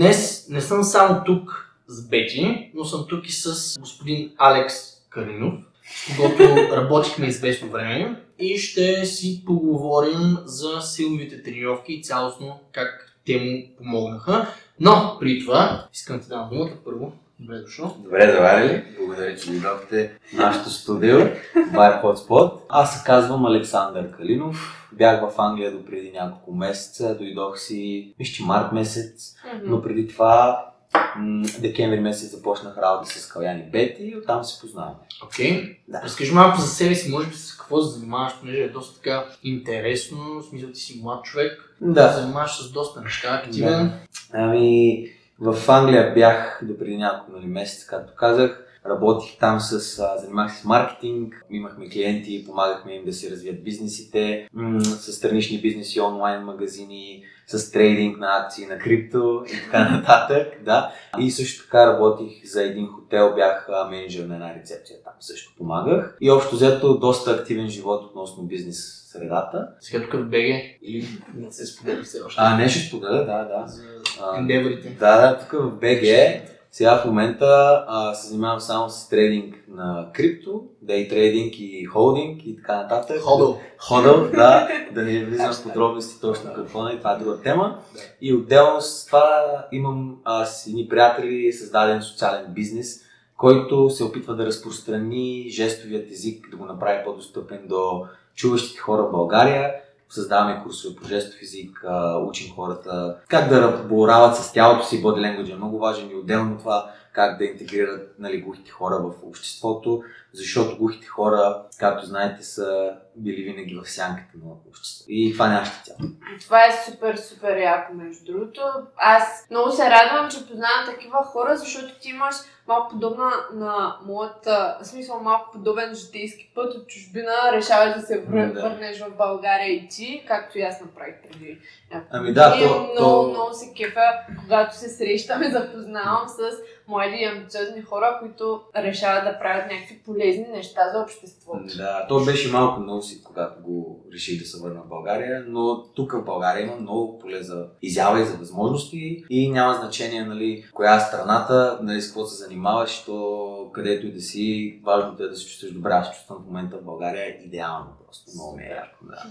Днес не съм само тук с Бети, но съм тук и с господин Алекс Калинов, с когото работихме известно време и ще си поговорим за силовите тренировки и цялостно как те му помогнаха. Но при това искам да ти дам думата първо. Добре дошъл. Добре заварили. Благодаря, че дойдохте в нашото студио Bar Hotspot. Аз се казвам Александър Калинов. Бях в Англия до преди няколко месеца. Дойдох си, мисля, март месец. Но преди това м- декември месец започнах работа с Каляни Бети и оттам се познаваме. Окей. Да. Разкажи малко за себе си, може би с какво се занимаваш, понеже е доста така интересно, в смисъл ти си млад човек, Да. се занимаваш с доста неща, активен. Ами, в Англия бях до преди няколко нали, месеца, както казах. Работих там с, занимах се с маркетинг, имахме клиенти, помагахме им да си развият бизнесите, с странични бизнеси, онлайн магазини, с трейдинг на акции на крипто и така нататък, да. И също така работих за един хотел, бях менеджер на една рецепция, там също помагах. И общо взето доста активен живот относно бизнес средата. Сега тук в БГ или не се споделя все още. А, не ще споделя, да, да. За ендеворите. Да, да, тук в BG сега в момента а, се занимавам само с трейдинг на крипто, дей трейдинг и холдинг и така нататък. Ходъл. Ходъл, да, да не влизам в подробности точно какво е, това е друга тема. И отделно с това имам а, с едни приятели създаден социален бизнес, който се опитва да разпространи жестовият език, да го направи по-достъпен до чуващите хора в България. Създаваме курсове по жестов език, учим хората как да работят с тялото си, body language е много важен и отделно това как да интегрират нали, глухите хора в обществото, защото глухите хора, както знаете, са били винаги в сянката на обществото. И това е нашата цяло. Това е супер, супер яко, между другото. Аз много се радвам, че познавам такива хора, защото ти имаш малко подобна на моята, в смисъл малко подобен житейски път от чужбина, решаваш да се вър... Да. върнеш в България и ти, както и аз направих преди няколко Ами да, то- много, то- много се кефа, когато се срещаме, запознавам с млади и амбициозни хора, които решават да правят някакви полезни неща за обществото. Да, то беше малко ноусит, когато го реших да се върна в България, но тук в България има много поле за изява и за възможности и няма значение нали, коя е страната, нали, с какво се занимаваш, то където и да си, важното е да се чувстваш добре. Аз чувствам в момента в България идеално, просто много ми е яко. Да.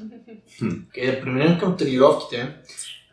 Окей, да преминем към тренировките.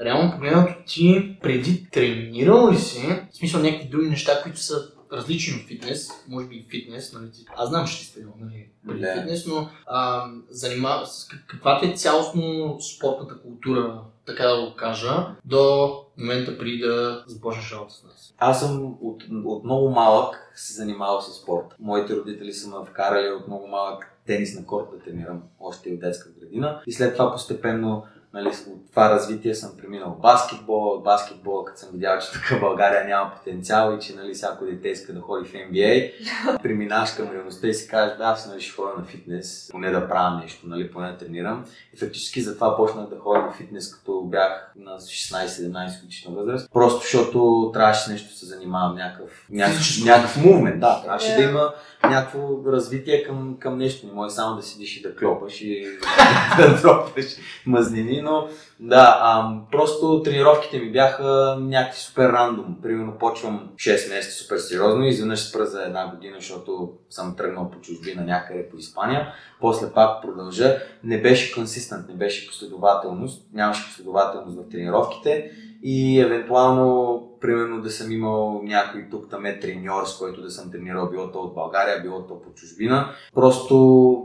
Реално погледнато ти преди тренирал ли си, в смисъл някакви други неща, които са различни от фитнес, може би и фитнес, нали? Аз знам, че ти сте нали, преди Да. фитнес, но а, занимава с как- каква ти е цялостно спортната култура, така да го кажа, до момента преди да започнеш работа с нас. Аз съм от, от много малък се занимавал с спорт. Моите родители са ме вкарали от много малък тенис на корт да тренирам още от детска градина. И след това постепенно нали, от това развитие съм преминал баскетбол. Баскетбол, като съм видял, че тук в България няма потенциал и че нали, всяко дете иска да ходи в NBA, преминаваш към реалността и си кажеш, да, аз нали, ще ходя на фитнес, поне да правя нещо, нали, поне да тренирам. И фактически затова почнах да ходя на фитнес, като бях на 16-17 годишна възраст. Просто защото трябваше нещо да се занимавам, някакъв, някакъв, някакъв мувмент, да. Трябваше Да. да има някакво развитие към, към нещо. Не може само да седиш и да клопаш и да дропваш мазнини, но да, ам, просто тренировките ми бяха някакви супер рандом. Примерно почвам 6 месеца супер сериозно и изведнъж спра за една година, защото съм тръгнал по чужбина някъде по Испания. После пак продължа. Не беше консистент, не беше последователност, нямаше последователност в тренировките и евентуално, примерно да съм имал някой тук там е треньор, с който да съм тренирал, било то от България, било то по чужбина. Просто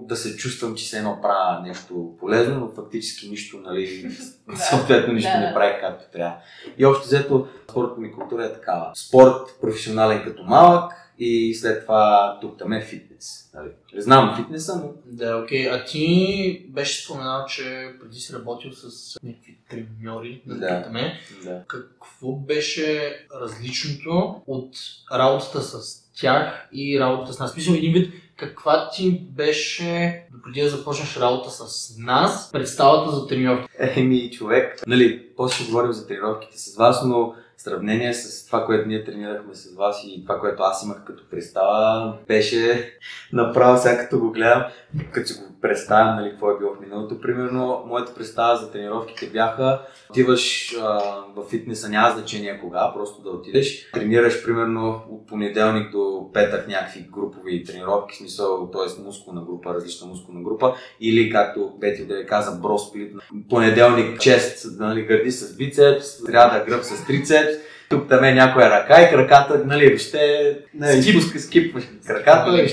да се чувствам, че се едно правя нещо полезно, но фактически нищо, нали, съответно нищо не прави както трябва. И общо взето, спортната ми култура е такава. Спорт професионален като малък и след това тук там е фитнес. Нали. Знам фитнеса, но Да, окей. А ти беше споменал, че преди си работил с някакви треньори на Да. да. Какво беше различното от работата с тях и работата с нас? Мисля, един вид, каква ти беше, допреди да започнеш работа с нас, представата за тренировки? Еми, човек. Нали, после ще говорим за тренировките с вас, но сравнение с това, което ние тренирахме с вас и това, което аз имах като представа, беше направо сега като го гледам, като си го представям, нали, какво е било в миналото. Примерно, моята представа за тренировките бяха, отиваш а, в фитнеса, няма значение кога, просто да отидеш. Тренираш примерно от понеделник до петък някакви групови тренировки, смисъл, т.е. мускулна група, различна мускулна група, или както Пети да ви каза, бросплит. Понеделник чест, нали, гърди с бицепс, трябва да гръб с трицепс, тук там е някоя ръка и краката, нали, ще нали, Скип. спуска, скипваш краката и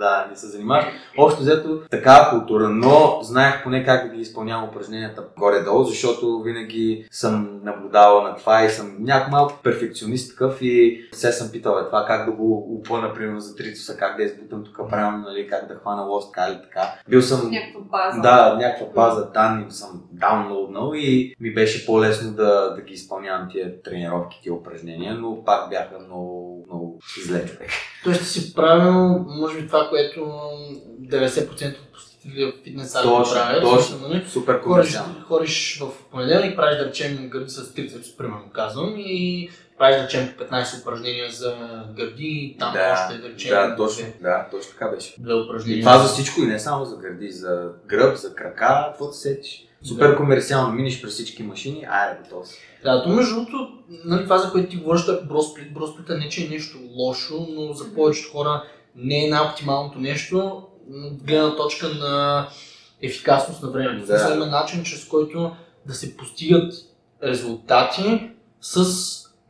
да, не се занимаваш. Общо взето такава култура, но знаех поне как да ги изпълнявам упражненията горе-долу, защото винаги съм наблюдавал на това и съм някак малко перфекционист такъв и се съм питал е това как да го упълна, примерно за трицуса, как да избутам тук правилно, нали, как да хвана лост, така или така. Бил съм Някаква база. да, някаква база данни съм даунлоуднал и ми беше по-лесно да, да ги изпълнявам тия тренировки, тия упражнения, но пак бяха много, много зле човек. Тоест си правил, може би това, което 90% от посетители в фитнес сали правят. точно. Нали? Супер комерциално. ходиш в понеделник, правиш да речем гърди с трицепс, примерно казвам, и правиш да речем по 15 упражнения за гърди, там Да, още да речем да, точно, да, точно така беше. две И упражнения. това за всичко и не само за гърди, за гръб, за крака, какво да сетиш. Супер Да. комерциално, миниш през всички машини, айде готов си. Да, то между другото, нали, това за което ти говориш, е бросплит. Бросплита не че е нещо лошо, но за повечето хора не е най-оптималното нещо, гледна точка на ефикасност на времето. Да. Да. има начин, чрез който да се постигат резултати с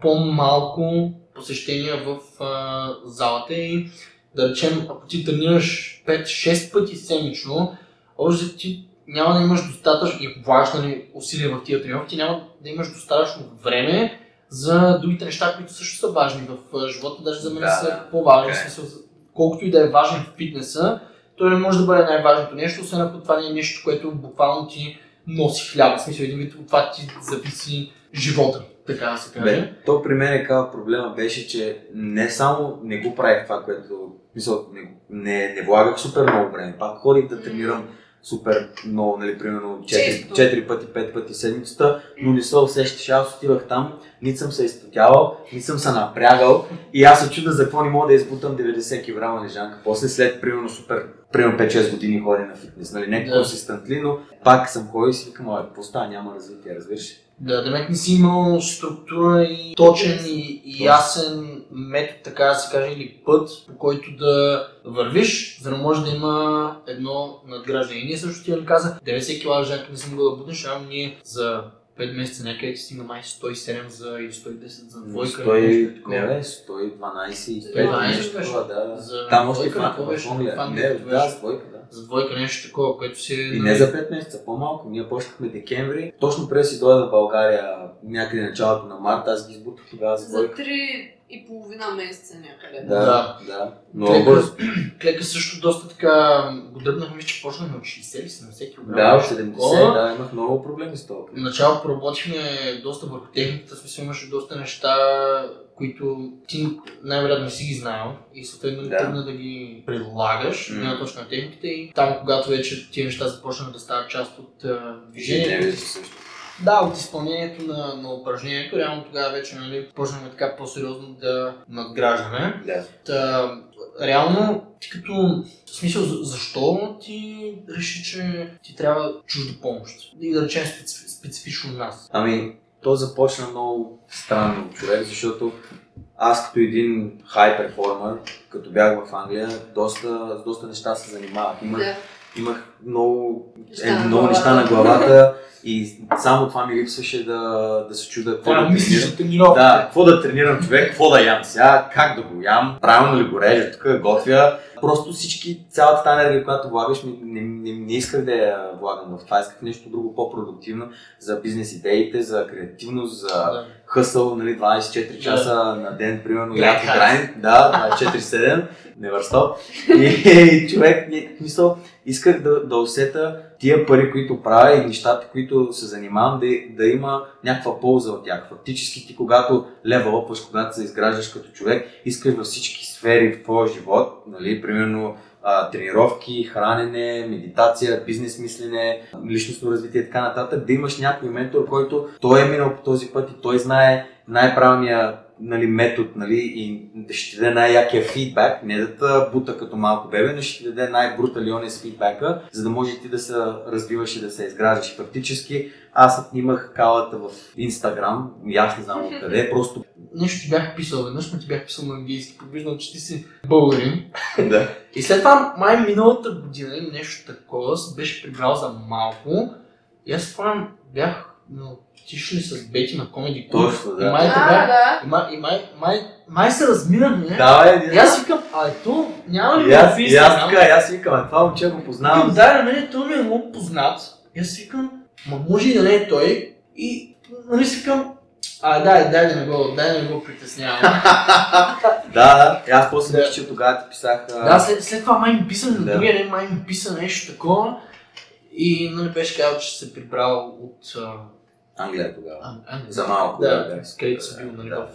по-малко посещения в а, залата и да речем, ако ти тренираш 5-6 пъти седмично, още ти няма да имаш достатъчно и влагаш нали, усилия в тия тренировки, няма да имаш достатъчно време за другите неща, които също са важни в живота, даже за мен Да, са по-важни. В смисъл, колкото и да е важен в фитнеса, той не може да бъде най-важното нещо, освен ако това не е нещо, което буквално ти носи хляба. В смисъл, един вид от това ти зависи живота, така да се каже. Бе, то при мен е каква проблема беше, че не само не го правих това, което мисъл, не, не, не влагах супер много време. Пак ходих да тренирам супер много, нали, примерно 4, Често. 4 пъти, 5 пъти седмицата, но не се усещаш. Аз отивах там, нито съм се изпотявал, нито съм се напрягал и аз се чуда за какво не мога да избутам 90 кг лежанка. После след примерно супер, примерно 5-6 години ходене на фитнес, нали, не Да. консистентли, но пак съм ходил и си викам, какво става, няма развитие, разбираш. Да, да не си имал структура и точен и, и ясен метод, така да се каже, или път, по който да вървиш, за да може да има едно надграждане. И ние също ти каза, 90 кг лежанка не съм могъл да будеш, ама ние за 5 месеца някъде ти стигна май 107 за, или 110 за двойка. или нещо 100, такова. не бе, 112 и 112 5 нещо да. За Там още двойка ли, фан, какво беше? Не, да, двойка, да. За двойка нещо такова, което си. И не за 5 месеца, по-малко. Ние почнахме декември. Точно преди да си дойда в България, някъде началото на март, аз ги избутах тогава За двойка. три и половина месеца някъде. Да, Да. да. Много Клека, бързо. клека също доста така го дръпнахме, мисля, че почнахме от 60 или 70 кг. Да, от 70, да, имах много проблеми с това. Начало поработихме доста върху техниката, смисъл имаше доста неща, които ти най-вероятно не си ги знаел и съответно Да. да. тръгна да ги прилагаш, mm. точка на техниката и там, когато вече тия неща започнаха да стават част от а, движението, да, от изпълнението на, на упражнението, реално тогава вече нали, почнахме така по-сериозно да надграждаме. Да. Та, реално, ти като, в смисъл, за- защо ти реши, че ти трябва чужда помощ? И да речем специ, специфично нас. Ами, то започна много странно човек, защото аз като един хай перформер, като бях в Англия, доста, с доста неща се занимавах. Имах, Да. Имах много, Неща е, на много главата. неща на главата и само това ми липсваше да, да се чуда какво да да мислиш тренирам. Да, какво да тренирам човек, какво да ям сега, как да го ям, правилно ли го режа, тук готвя. Просто всички, цялата тази енергия, която влагаш, ми- не, не, не исках да я влагам в това. Исках нещо друго по-продуктивно за бизнес идеите, за креативност, за Да. хъсъл, нали, 24 часа на ден, примерно, яко грайн, да, 24-7, never stop. И, човек, не, мисъл, исках да, да усета тия пари, които правя и нещата, които се занимавам, да, да има някаква полза от тях. Фактически ти, когато левелъпваш, когато се изграждаш като човек, искаш във всички сфери в твоя живот, нали, примерно а, тренировки, хранене, медитация, бизнес мислене, личностно развитие и така нататък, да имаш някой ментор, който той е минал по този път и той знае най-правилния нали, метод нали, и да ще ти даде най-якия фидбак, не да те бута като малко бебе, но ще ти даде най-бруталионен с фидбака, за да може ти да се развиваш и да се изграждаш. Фактически аз имах калата в Инстаграм, и аз не знам откъде, просто Нещо ти бях писал веднъж, но ти бях писал на английски, подвиждам, че ти си българин. да. И след това, май миналата година нещо такова, се беше прибрал за малко. И аз спомням, бях но отишли с Бети на Комеди Клуб. Точно, И да. май, Да, така, да. и май, и май, май, май се разминахме. Да, бе, И аз викам, а ето, няма ли И го аз, и аз така, и аз викам, а това момче го Викам, познавам. да, на мен той ми е много познат. И аз викам, ма може и да не е той. И нали си викам, а дай, дай да не го, дай да не го притеснявам. Да, да. И аз после Да. мисля, че тогава ти писах. а, да, след, след това май ми писа, на Да. другия ден май ми писа нещо такова. И нали беше казал, че се е прибрал от... Англия тогава. А, а, не, За малко, да, да, да. с където си бил нали, Да, в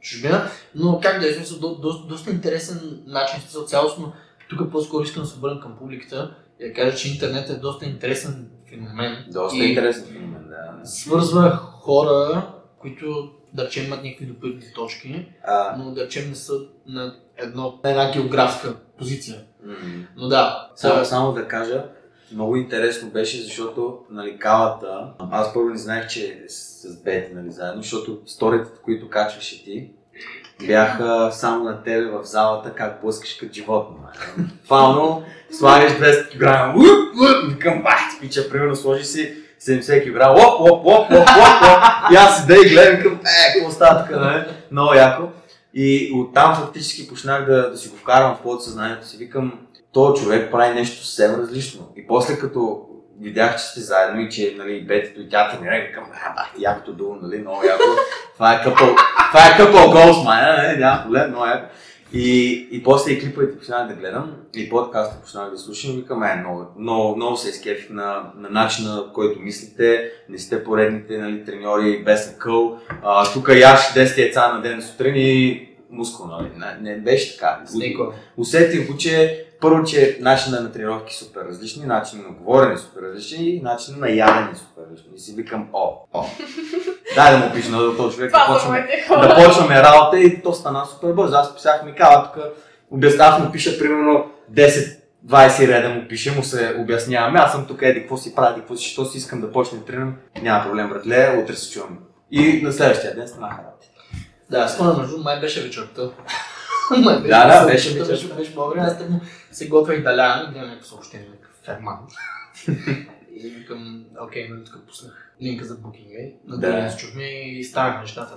чужбина. Но как да е, смисъл, до, до, доста интересен начин, смисъл цялостно. Тук по-скоро искам да се обърна към публиката и да кажа, че интернет е доста интересен феномен. Доста и интересен феномен, да. Свързва хора, които да речем имат някакви допълнителни точки, А, но да речем не са на, едно, на една географска позиция. м. Но да, Само, само да кажа, много интересно беше, защото нали, калата, аз първо не знаех, че е с, с Бети нали, заедно, защото сторите, които качваше ти, бяха само на тебе в залата, как блъскаш като животно. Фално, слагаш 200 кг, викам, бах, пича, примерно сложи си 70 кг, лоп, лоп, лоп, лоп, лоп. И аз седя и гледам към, е, какво става нали? Много яко. И оттам фактически почнах да, да си го вкарвам в подсъзнанието си. Викам, този човек прави нещо съвсем различно. И после като видях, че сте заедно и че нали, бетето и тя тренира, викам, а, бах ти якото долу, нали, много яко. Това е къпъл, това е къпъл голс, май, нали, няма проблем, много яко. И, и после и клиповете почнах да гледам и подкаста почнах да слушам викам, е, много, много, много се изкефих на, на начина, в който мислите, не сте поредните нали, треньори без акъл. А, тук яш 10 яйца на ден сутрин и мускул, нали? Не, не беше така. Усетих го, че първо, че начинът на тренировки е супер различни, начинът на говорене е супер различен и начинът на ядене е супер различен. И си викам, о, о. Дай да му пиша на този човек, да почваме, да почваме работа и то стана супер бързо. Аз писах ми кава тук, обяснях му пиша примерно 10 20 реда му пише, му се обясняваме, аз съм тук, еди, какво си прави, какво си, що си искам да почнем да тренирам, няма проблем, братле, утре се чуваме. И на следващия ден станаха работи. Да, спомням, между май беше вечерта. беше, Да, да, беше Беше, вечерта. беше по-добре. Аз тъкмо се готвех да лягам и гледам някакво съобщение, някакъв ферман. и викам, окей, нали тук пуснах линка за букинга. На Да. се чухме и станаха нещата.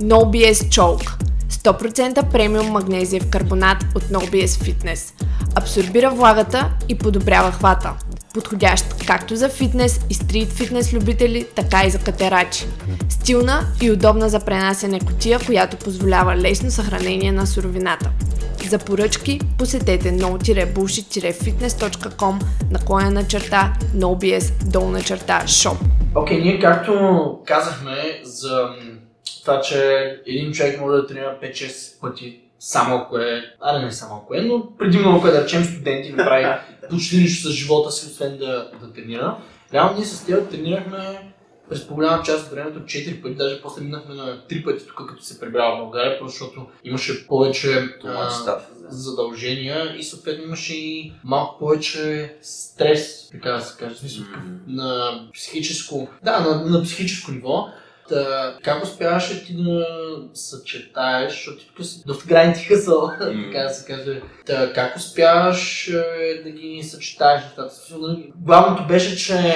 NoBS Chalk 100% премиум магнезиев карбонат от NoBS Fitness. Абсорбира влагата и подобрява хвата. Подходящ както за фитнес и стрит фитнес любители, така и за катерачи. Стилна и удобна за пренасене котия, която позволява лесно съхранение на суровината. За поръчки посетете no-bullshit-fitness.com наклонена черта NoBS долна черта shop. Окей, ние както казахме за това, че един човек може да тренира 5-6 пъти само ако е, аре не само ако е, но предимно ако е да речем студент и не прави почти нищо с живота си, освен да, да тренира. Реално ние с теб тренирахме през по-голяма част от времето 4 пъти, даже после минахме на 3 пъти тук, като се прибрава в България, просто защото имаше повече а, став. задължения и съответно имаше и малко повече стрес, така да се каже, смисъл такъв на психическо, да, на, на психическо ниво. Та, как успяваше ти да съчетаеш, защото тук си доста граници хъсъл, Мгм. така да се каже. Та, как успяваш е, да ги съчетаеш нещата? Нали, Главното беше, че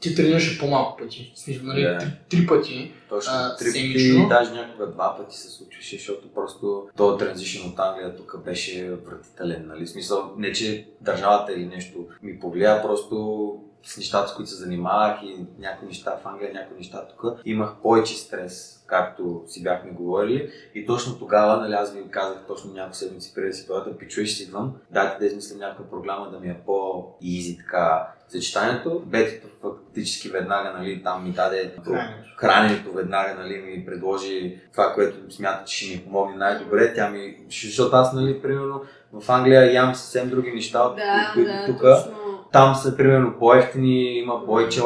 ти тренираше по-малко пъти. В смисъл, нали, Да. три, три пъти. Точно, А, три пъти, седмично? даже някога два пъти се случваше, защото просто този транзишън от Англия тук беше вратителен. Нали? В смисъл, не че държавата или нещо ми повлия, просто с нещата, с които се занимавах и някои неща в Англия, някои неща тук, имах повече стрес, както си бяхме говорили. И точно тогава, нали, аз ви казах точно няколко седмици преди да си бъдат, пичуеш си идвам, дайте да измислям някаква програма да ми е по-изи така съчетанието. Бетито фактически веднага, нали, там ми даде Храненето. храненето веднага нали, ми предложи това, което смята, че ще ми помогне най-добре. Тя ми, защото аз, нали, примерно, В Англия ям съвсем други неща, от Да, които да, тук. точно. Там са примерно по-ефтини, има повече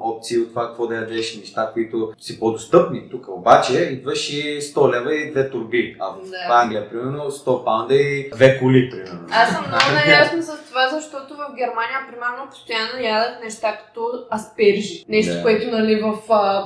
опции от това какво да ядеш, неща, които си по-достъпни. Тук обаче идваш и 100 лева и две турби. А в Да. Англия, примерно, 100 паунда и две коли, примерно. Аз съм много наясна с това, защото в Германия, примерно, постоянно ядах неща като аспержи. Нещо, Да. което нали, в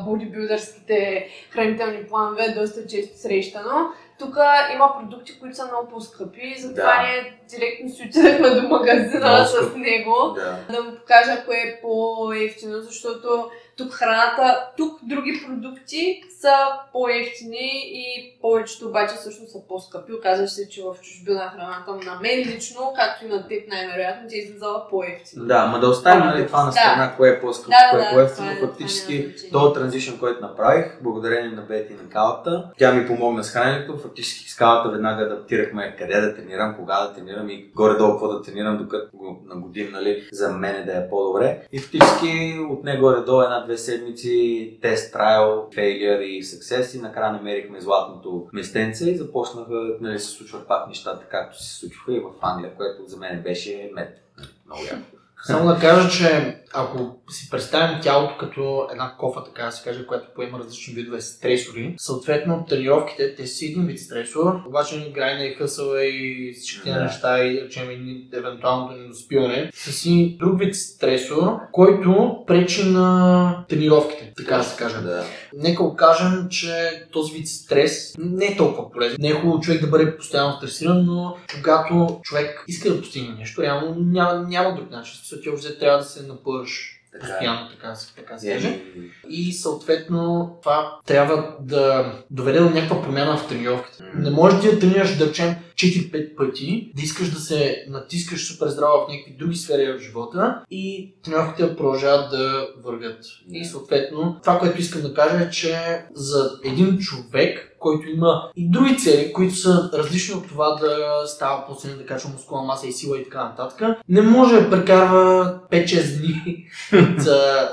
бодибилдърските хранителни планове е доста често срещано. Тук има продукти, които са много по-скъпи, затова Да. ние директно си отидахме до магазина Много с него Да. да му покажа кое е по-ефтино, защото тук храната, тук други продукти са по-ефтини и повечето обаче всъщност са по-скъпи. Оказва се, че в чужбина храната на мен лично, както и на теб най-вероятно, ти е излизала по-ефтина. Да, ма да оставим нали, това на Да. страна, кое е по-скъпо, Да, кое да, е да, по-ефтино. това е- Фактически, този транзишън, който направих, благодарение на Бети и на Калата, тя ми помогна с храненето. Фактически с Калата веднага адаптирахме къде да тренирам, кога да тренирам и горе-долу какво да тренирам, докато го нагодим, нали, за мен да е по-добре. И фактически от него горе-долу една-две седмици тест, трайл, failure и success и накрая намерихме златното местенце и започнаха нали, се случват пак нещата, както се случваха и в Англия, което за мен беше мед. Нали, Много яко. Само да кажа, че ако си представим тялото като една кофа, така да се каже, която поема различни видове стресори, съответно тренировките, те си един вид стресор, обаче ни грайна и хъсъла и всичките Да. неща и речем и евентуалното недоспиване са си друг вид стресор, който пречи на тренировките, така да се каже. Да. Нека кажем, че този вид стрес не е толкова полезен. Не е хубаво човек да бъде постоянно стресиран, но когато човек иска да постигне нещо, реално няма, няма друг начин. Ти трябва да се напъваш Така е. постоянно, така, така се каже. Еми, И съответно това трябва да доведе до някаква промяна в тренировката. М. Не можеш да тренираш, да речем, 4-5 пъти, да искаш да се натискаш супер здраво в някакви други сфери в живота и тренировките продължават да вървят. И съответно, това, което искам да кажа е, че за един човек, който има и други цели, които са различни от това да става по-силен, да качва мускулна маса и сила и така нататък, не може да прекарва 5-6 дни от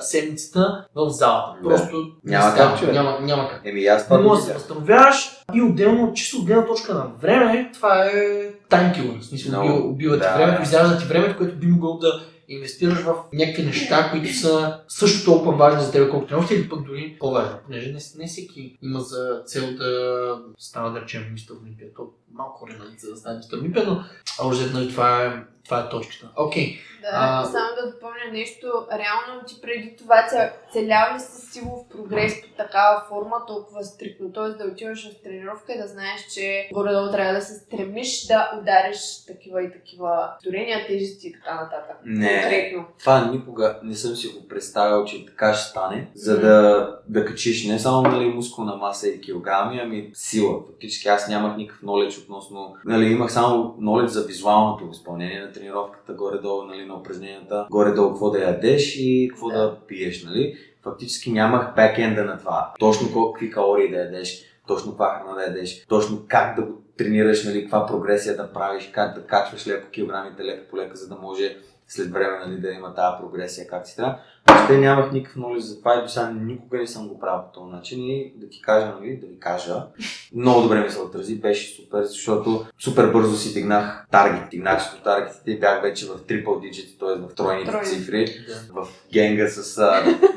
седмицата в залата. Да. Просто Няма не става. как, няма, няма как. Еми, аз Не го можеш да се възстановяваш и отделно, чисто от гледна точка на време, това е killer. В смисъл, Много, убива, убива ти да. времето, изяжда ти времето, което би могъл да инвестираш в някакви неща, които са също толкова важни за теб, колкото тренировките, или пък дори по-важни. Понеже не, не всеки има за цел да става, да речем, мистер Олимпия. То малко нали, за да стане мистер Олимпия, но още нали, това е, това е точката. Окей. Да, А- само да допълня нещо. Реално ти преди това целял ли си силов прогрес по такава форма толкова стрикно? Т.е. да отиваш в тренировка и да знаеш, че горе-долу трябва да се стремиш да удариш такива и такива дорения, тежести и така нататък. Не. Конкретно. Това никога не съм си го представил, че така ще стане, за да, да качиш не само нали, мускулна маса и килограми, ами сила. Фактически аз нямах никакъв нолеч относно... Нали, имах само нолеч за визуалното изпълнение на тренировката, горе-долу нали, на упражненията, горе-долу какво да ядеш и какво да, Да. пиеш. Нали. Фактически нямах бекенда на това. Точно колко калории да ядеш, точно каква храна да ядеш, точно как да го тренираш, нали, каква прогресия да правиш, как да качваш леко килограмите лека по лека, за да може след време нали, да има тази прогресия как си трябва. Въобще нямах никакъв нолез за това и до сега никога не съм го правил по този начин и да ти кажа, нали, да ви кажа, много добре ми се отрази, беше супер, защото супер бързо си дигнах таргет, дигнах си таргетите и бях вече в triple digit, т.е. в тройните Тройни. цифри, в генга с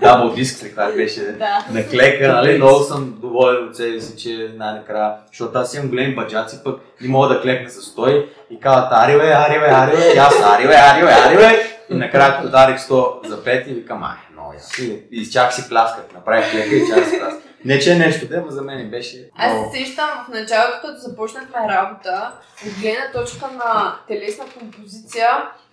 double диск, каква беше Да. наклека, нали? Много съм доволен от себе си, че най-накрая, защото аз имам големи баджаци, пък не мога да клекна с стой и казват ариве, ариве, ариве, и аз ариве, ариве, ариве. И накрая, като дарих 100 за 5 и викам, ай, много ясно. И, чак си плясках, направих клека и чак си плясках. Не, че е нещо, да, но за мен беше Аз се сещам в началото, като започнахме работа, от гледна точка на телесна композиция,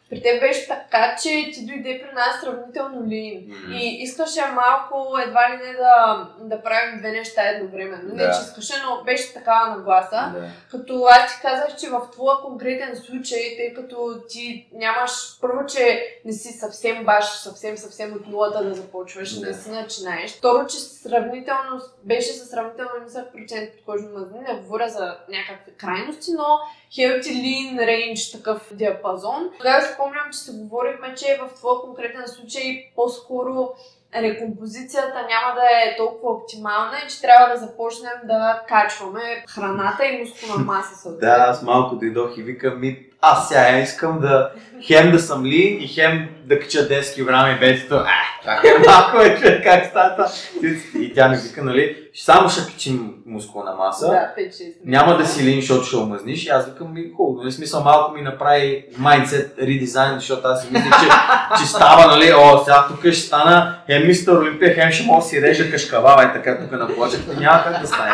при теб беше така, че ти дойде при нас сравнително лин. М. И искаше малко едва ли не да, да правим две неща едновременно. Не, Да. че искаше, но беше такава нагласа. Да. Като аз ти казах, че в твоя конкретен случай, тъй като ти нямаш, първо, че не си съвсем баш, съвсем, съвсем от нулата да започваш, Да. да, си начинаеш. Второ, че сравнително, беше със сравнително нисък процент подкожни мазнини, не говоря за някакви крайности, но healthy lean range, такъв диапазон. Тогава спомням, че се говорихме, че в твоя конкретен случай по-скоро рекомпозицията няма да е толкова оптимална и че трябва да започнем да качваме храната и мускулна маса. Да, аз малко дойдох и викам ми, аз сега искам да хем да съм ли и хем да кача 10 кг и. А, чакай малко, е, човек, как стата? И тя ми вика, нали, само ще качим мускулна маса. Да, 5-6. Няма да си лин, защото ще омазниш. И аз викам ми хубаво. Нали, смисъл малко ми направи mindset редизайн, защото аз си мислих, че, че става, нали, о, сега тук ще стана хем мистер Олимпия, хем ще мога да си режа кашкавава и така тук на плочата. Няма как да стане.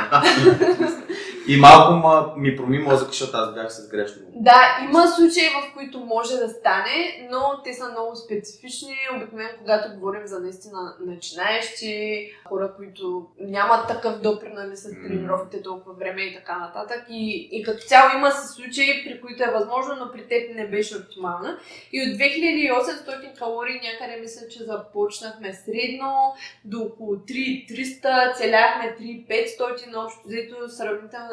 И малко ма, ми проми мозък, защото аз бях с грешно. Да, има случаи, в които може да стане, но те са много специфични. Обикновено, когато говорим за наистина начинаещи, хора, които нямат такъв допир нали, с тренировките толкова време и така нататък. И, и като цяло има се случаи, при които е възможно, но при теб не беше оптимална. И от 2800 калории някъде мисля, че започнахме средно до около 3300, целяхме 3500, общо взето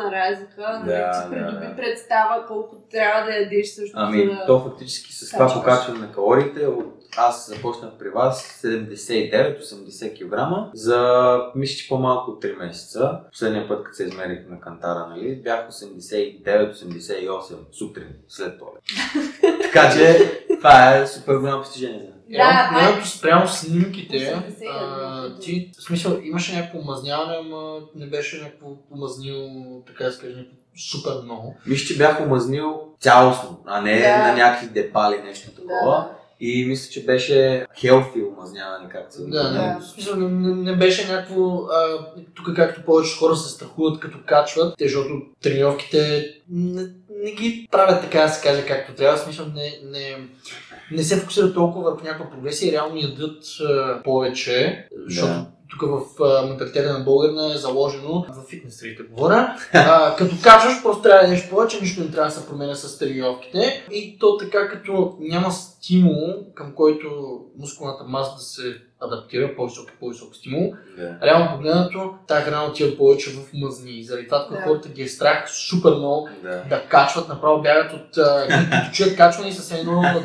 сравнителна разлика. нали, Да, ти да, придоби да. представа колко трябва да ядеш също. Ами, да... то фактически с това покачване на калориите, от аз започнах при вас 79-80 кг за, мисля, че по-малко от 3 месеца. Последния път, като се измерих на кантара, нали, бях 89-88 сутрин, след това. така че, това е супер голямо постижение. Да, Реално май- погледнато спрямо снимките, 80 а, да. ти, в смисъл, имаше някакво омазняване, ама не беше някакво омазнило, така да някакво супер много. Мисля, че бях омазнил цялостно, а не Да. на някакви депали, нещо такова. Да, И мисля, че беше healthy омазняване, както се Да, не, в смисъл, не, не, беше някакво, а, тук както повече хора се страхуват като качват, защото тренировките не, ги правят така да се каже както трябва, смисъл не, не, не се фокусират толкова върху някаква прогресия и реално ядат а, повече, защото Да. тук в а, менталитета на българина е заложено, в фитнес средите говоря, а, като качваш, просто трябва да ядеш повече, нищо не трябва да се променя с тренировките. И то така, като няма стимул, към който мускулната маса да се адаптира, по-висок и по-висок стимул, Да. реално погледнато, тази храна отива повече в мъзни. И заради това, Да. хората ги е страх супер много Да. да качват, направо бягат от като чуят качване и с едно.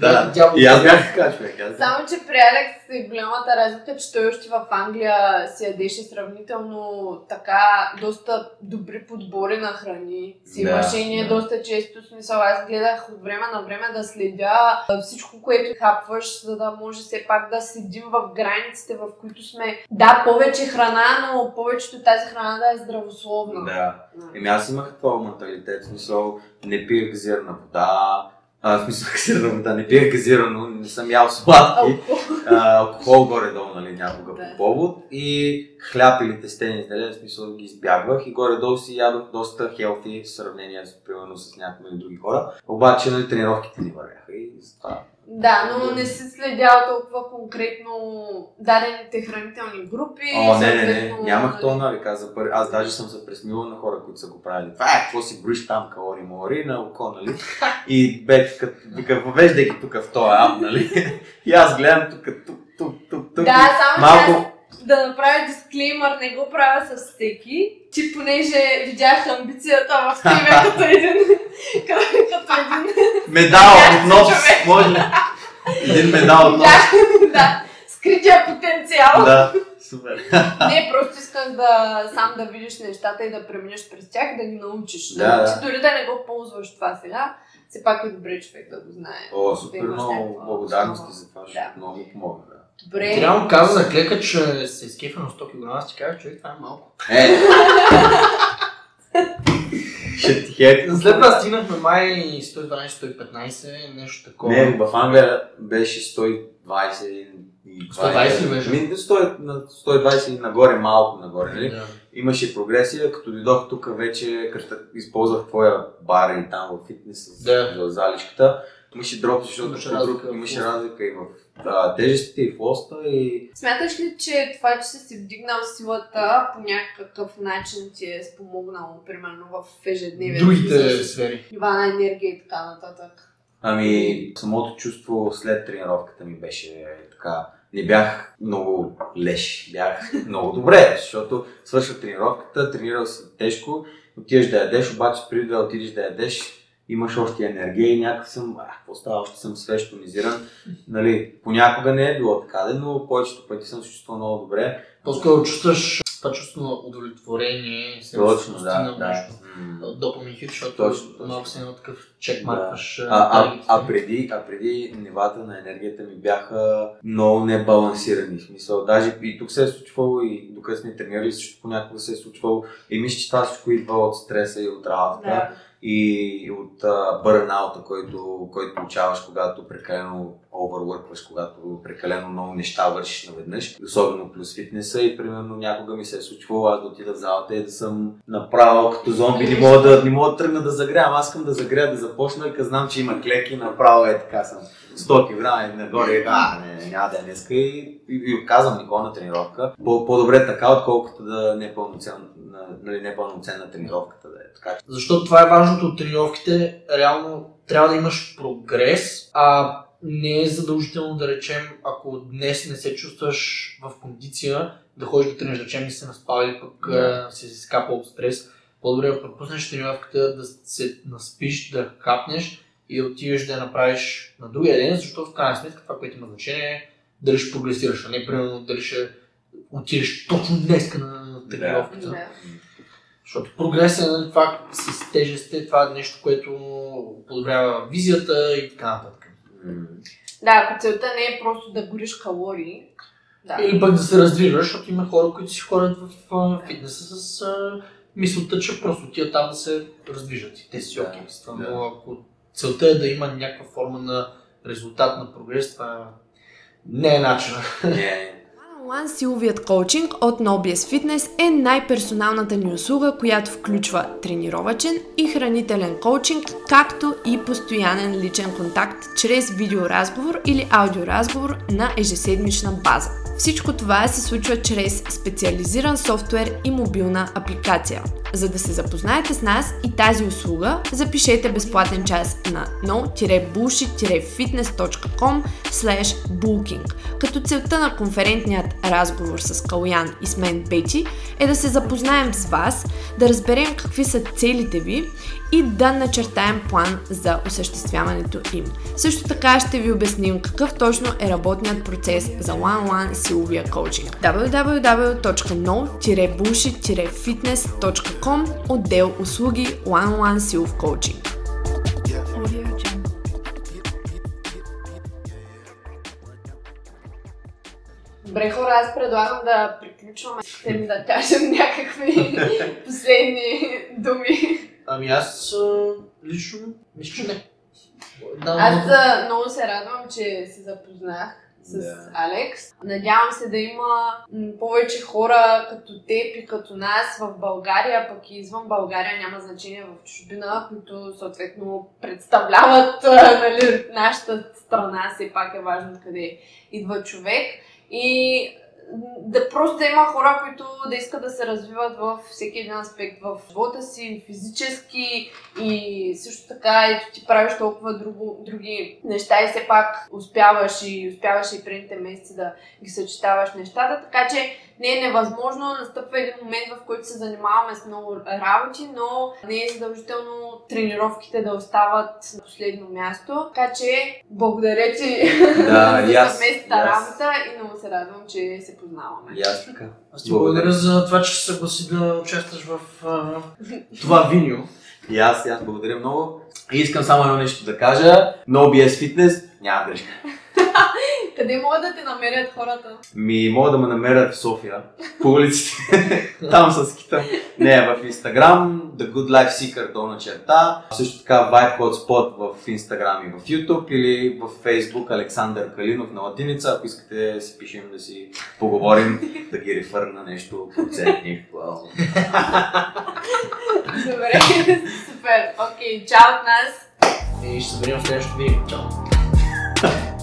Да. дявол. И аз бях бях. Само, че при Алекс е голямата разлика, че той още в Англия си ядеше сравнително така доста добри подбори на храни. Си Да, имаше и ние да. доста често смисъл. Аз гледах от време на време да следя всичко, което хапваш, за да може все пак да седим в границите, в които сме. Да, повече храна, но повечето тази храна да е здравословна. Да. Еми аз имах това менталитет, в смисъл не пиех газирана вода, а, в смисъл газирана вода, не пиех газирано, не съм ял сладки, а, алкохол горе-долу, нали, някога Да. по повод и хляб или тестени изделия, в смисъл ги избягвах и горе-долу си ядох доста хелти в сравнение с, примерно, с някои други хора, обаче нали, тренировките ни вървяха и затова. Да, но не си следял толкова конкретно дадените хранителни групи. О, не, не, не, нямах нали, то навик. Аз, за пър... аз даже съм се пресмивал на хора, които са го правили. Това е, какво си броиш там калории, малори на око, нали? И бе, като вика, въвеждай ги тук в този ап, нали? И аз гледам тук, тук, тук, тук, тук. Да, само Малко, да направя дисклеймър, не го правя с всеки. Ти понеже видях амбицията в тебе като един, като, като един, медал от нос, човек. може ли? Един медал от нос. да, да, скрития потенциал. Да, супер. Не, просто исках да сам да видиш нещата и да преминеш през тях и да ги научиш. Да, да. Ти дори да не го ползваш това сега, все пак е добре човек да го знае. О, супер Да много някаква благодарности за това, Да. защото много помогна. Добре. Ти реално каза за клека, че се изкефа на 100 кг, аз ти кажа, човек, това е малко. Е! Ще ти хейт. След това стигнахме май 112-115, нещо такова. Не, в Англия беше 120 и 120 ли беше? Ми, 100, на 120 и нагоре, малко нагоре, нали? Да. Имаше прогресия, като дойдох тук вече, като използвах твоя бар и там в фитнес, Да. за заличката, имаше дроп, защото Имаше друг, имаше разлика и в а, тежестите и в лоста и Смяташ ли, че това, че си си вдигнал силата по някакъв начин ти е спомогнало, примерно в ежедневието? Другите сфери. Нива на енергия и така нататък. Ами, самото чувство след тренировката ми беше така. Не бях много леш, бях много добре, защото свършва тренировката, тренирал си тежко, отиваш да ядеш, обаче преди да отидеш да ядеш, имаш още енергия и някакъв съм, а, какво става, още съм свеж, тонизиран. Нали, понякога не е било така, но повечето пъти съм се чувствал много добре. По-скоро чувстваш това чувство на удовлетворение, се Точно, да, да. нещо. Допамин хит, защото Точно, точно. малко си имал такъв чекмаркваш А, а, таргетите. а, преди, а преди нивата на енергията ми бяха много небалансирани. В смисъл, даже и тук се е случвало и докато сме тренирали, също понякога се е случвало. И мисля, че това всичко идва от стреса и от работата. Да. И от бърнаута, който, който получаваш, когато прекалено овървъркваш, когато прекалено много неща вършиш наведнъж, особено плюс фитнеса и примерно някога ми се е случвало аз да отида в залата и да съм направо като зомби, не мога да, не мога да тръгна да загрявам, аз искам да загря, да започна, като знам, че има клеки, направо е така съм. 100 кг нагоре, а, не, няма да е днеска и, и, и казвам никога на тренировка. По, по-добре така, отколкото да не е пълноценна, нали, не е тренировката да е така. Защото това е важното от тренировките. Реално трябва да имаш прогрес, а не е задължително да речем, ако днес не се чувстваш в кондиция, да ходиш да тренираш, да речем, не се наспал или пък Да. да. си се скапа от стрес. По-добре да пропуснеш тренировката, да се наспиш, да капнеш и да отидеш да я направиш на другия ден, защото в крайна сметка това, което има значение е дали ще прогресираш, а не примерно дали ще отидеш точно днеска на тренировката. Да. Защото прогресът нали, това с тежестите, това е нещо, което подобрява визията и така нататък. Да, ако целта не е просто да гориш калории. Да. Или пък да се раздвижваш, защото има хора, които си ходят в фитнеса с а, мисълта, че просто отиват там да се раздвижат и те си Да, окей това. да. Но ако целта е да има някаква форма на резултат на прогрес, това не е начинът. Не, One силовият коучинг от No BS Fitness е най-персоналната ни услуга, която включва тренировачен и хранителен коучинг, както и постоянен личен контакт чрез видеоразговор или аудиоразговор на ежеседмична база. Всичко това се случва чрез специализиран софтуер и мобилна апликация. За да се запознаете с нас и тази услуга, запишете безплатен час на no-bullshit-fitness.com booking като целта на конферентният разговор с Калян и с мен Бети е да се запознаем с вас, да разберем какви са целите ви и да начертаем план за осъществяването им. Също така ще ви обясним какъв точно е работният процес за one-on-one силовия коучинг. www.no-bullshit-fitness.com отдел услуги one-on-one силов коучинг. Добре хора, аз предлагам да приключваме. Ще ми да кажем някакви последни думи. Ами аз лично мисля, че не. Да, Аз много се радвам, че се запознах с Да. Алекс. Надявам се да има повече хора като теб и като нас в България, пък и извън България, няма значение в чужбина, които съответно представляват нали, нашата страна, все пак е важно къде идва човек. И да просто има хора, които да искат да се развиват във всеки един аспект в живота си, физически и също така ето ти правиш толкова друго, други неща и все пак успяваш и успяваш и предните месеци да ги съчетаваш нещата, така че не е невъзможно, настъпва един момент, в който се занимаваме с много работи, но не е задължително тренировките да остават на последно място. Така че благодаря ти Да, за аз- съвместната работа и много се радвам, че се познаваме. Аз така. Аз ти благодаря за това, че се съгласи да участваш в а, това видео. И аз, и аз благодаря много. И искам само едно нещо да кажа. No BS Fitness няма грешка. Къде могат да те намерят хората? Ми могат да ме намерят в София, по улиците. Там с кита. Не, в Instagram, The Good Life Seeker долна черта. Също така Vibe Hotspot в Instagram и в YouTube или в Facebook Александър Калинов на латиница. Ако искате да си пишем да си поговорим, да ги рефърна нещо процентни. Добре, супер. Окей, чао от нас. И ще се видим в следващото видео. Чао!